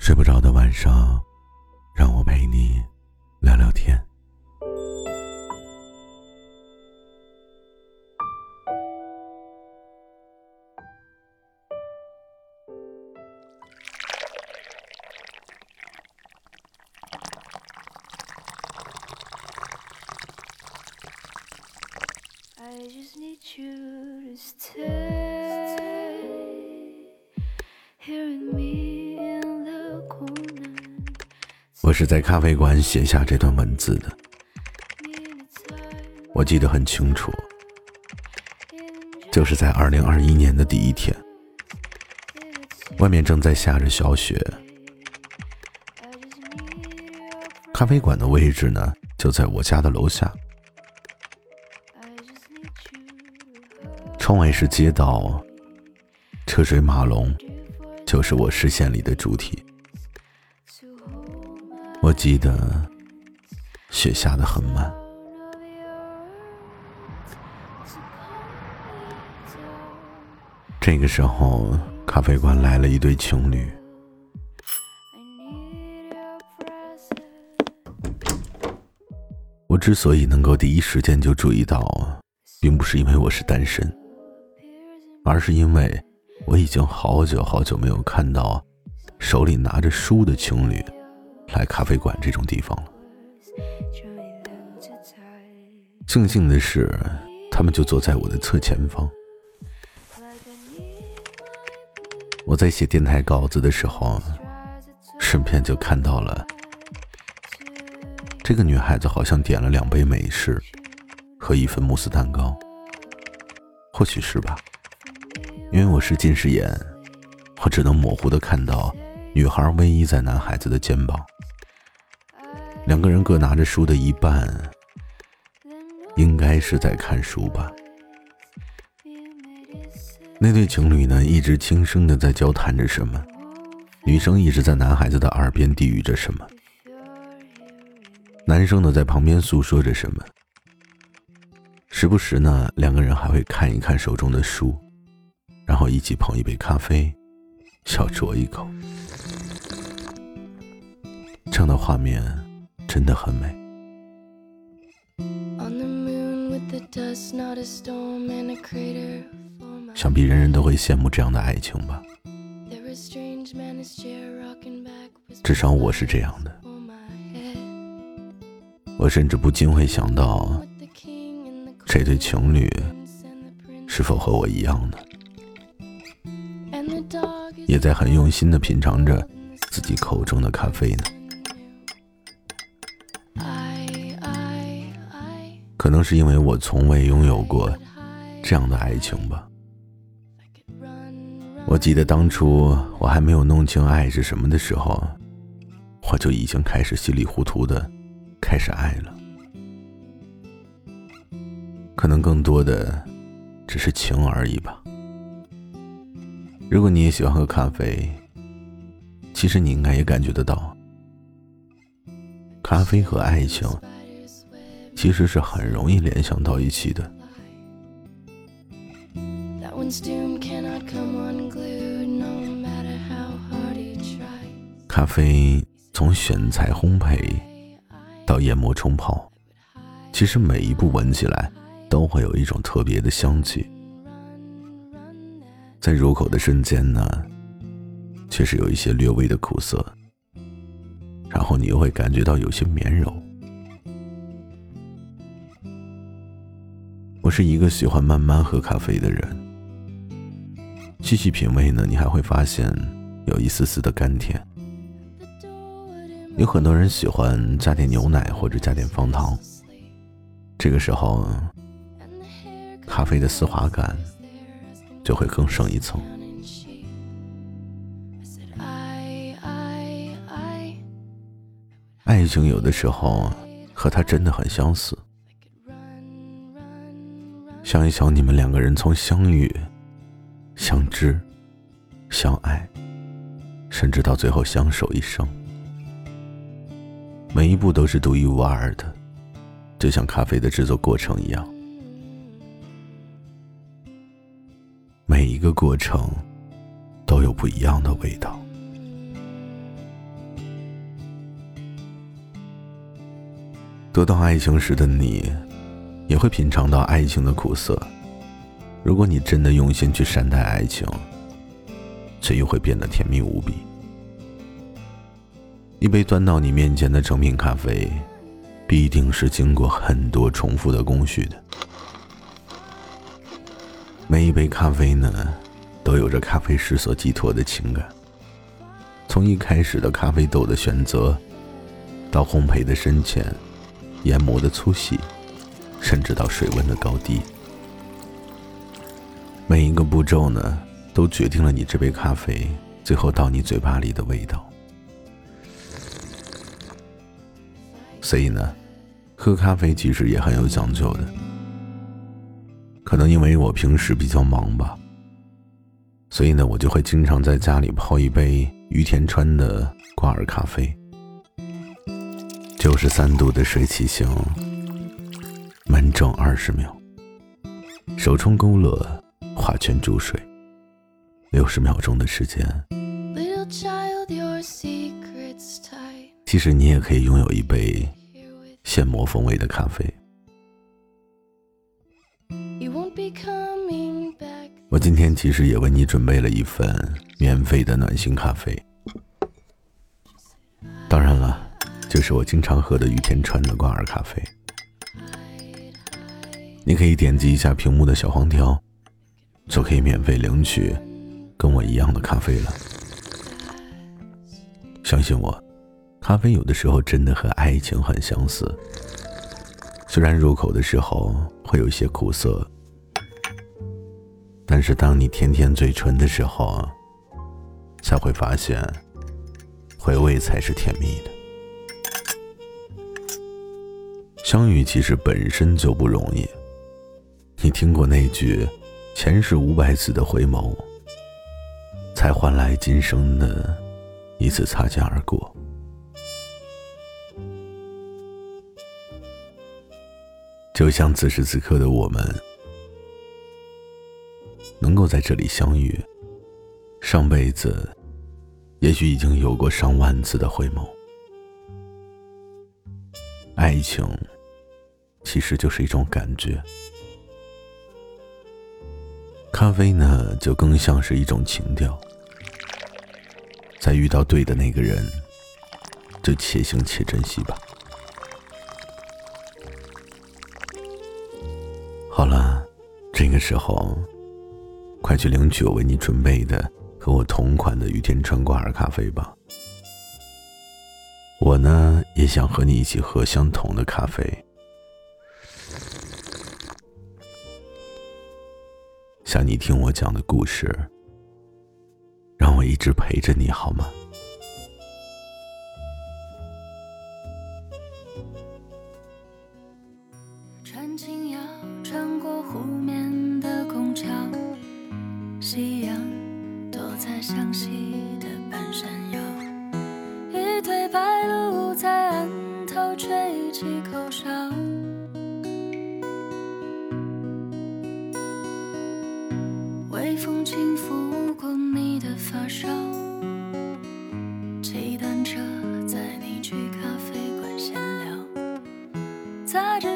睡不着的晚上，让我陪你聊聊天。我是在咖啡馆写下这段文字的，我记得很清楚，就是在二零二一年的第一天，外面正在下着小雪，咖啡馆的位置呢就在我家的楼下，窗外是街道，车水马龙，就是我视线里的主体。我记得雪下的很慢。这个时候，咖啡馆来了一对情侣。我之所以能够第一时间就注意到，并不是因为我是单身，而是因为我已经好久好久没有看到手里拿着书的情侣。来咖啡馆这种地方了。庆幸的是，他们就坐在我的侧前方。我在写电台稿子的时候，顺便就看到了这个女孩子好像点了两杯美式和一份慕斯蛋糕。或许是吧，因为我是近视眼，我只能模糊的看到女孩偎依在男孩子的肩膀。两个人各拿着书的一半，应该是在看书吧。那对情侣呢，一直轻声的在交谈着什么，女生一直在男孩子的耳边低语着什么，男生呢在旁边诉说着什么。时不时呢，两个人还会看一看手中的书，然后一起捧一杯咖啡，小酌一口。这样的画面。真的很美。想必人人都会羡慕这样的爱情吧。至少我是这样的。我甚至不禁会想到，这对情侣是否和我一样呢？也在很用心的品尝着自己口中的咖啡呢？可能是因为我从未拥有过这样的爱情吧。我记得当初我还没有弄清爱是什么的时候，我就已经开始稀里糊涂的开始爱了。可能更多的只是情而已吧。如果你也喜欢喝咖啡，其实你应该也感觉得到，咖啡和爱情。其实是很容易联想到一起的。咖啡从选材、烘焙到研磨、冲泡，其实每一步闻起来都会有一种特别的香气，在入口的瞬间呢，却是有一些略微的苦涩，然后你又会感觉到有些绵柔。是一个喜欢慢慢喝咖啡的人。细细品味呢你还会发现有一丝丝的甘甜。有很多人喜欢加点牛奶或者加点方糖。这个时候咖啡的丝滑感就会更上一层。爱情有的时候和它真的很相似。想一想，你们两个人从相遇、相知、相爱，甚至到最后相守一生，每一步都是独一无二的，就像咖啡的制作过程一样。每一个过程都有不一样的味道。得到爱情时的你。也会品尝到爱情的苦涩。如果你真的用心去善待爱情，却又会变得甜蜜无比。一杯端到你面前的成品咖啡，必定是经过很多重复的工序的。每一杯咖啡呢，都有着咖啡师所寄托的情感。从一开始的咖啡豆的选择，到烘焙的深浅，研磨的粗细。甚至到水温的高低，每一个步骤呢，都决定了你这杯咖啡最后到你嘴巴里的味道。所以呢，喝咖啡其实也很有讲究的。可能因为我平时比较忙吧，所以呢，我就会经常在家里泡一杯于田川的挂耳咖啡，九十三度的水起型。慢蒸二十秒，手冲勾勒，画圈注水，六十秒钟的时间。其实你也可以拥有一杯现磨风味的咖啡。我今天其实也为你准备了一份免费的暖心咖啡，当然了，就是我经常喝的雨天川的挂耳咖啡。你可以点击一下屏幕的小黄条，就可以免费领取跟我一样的咖啡了。相信我，咖啡有的时候真的和爱情很相似。虽然入口的时候会有些苦涩，但是当你甜甜嘴唇的时候，才会发现回味才是甜蜜的。相遇其实本身就不容易。你听过那句“前世五百次的回眸，才换来今生的一次擦肩而过”。就像此时此刻的我们，能够在这里相遇，上辈子也许已经有过上万次的回眸。爱情其实就是一种感觉。咖啡呢，就更像是一种情调。在遇到对的那个人，就且行且珍惜吧。好了，这个时候，快去领取我为你准备的和我同款的雨天川挂耳咖啡吧。我呢，也想和你一起喝相同的咖啡。想你听我讲的故事，让我一直陪着你好吗？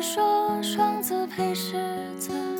说双子配狮子。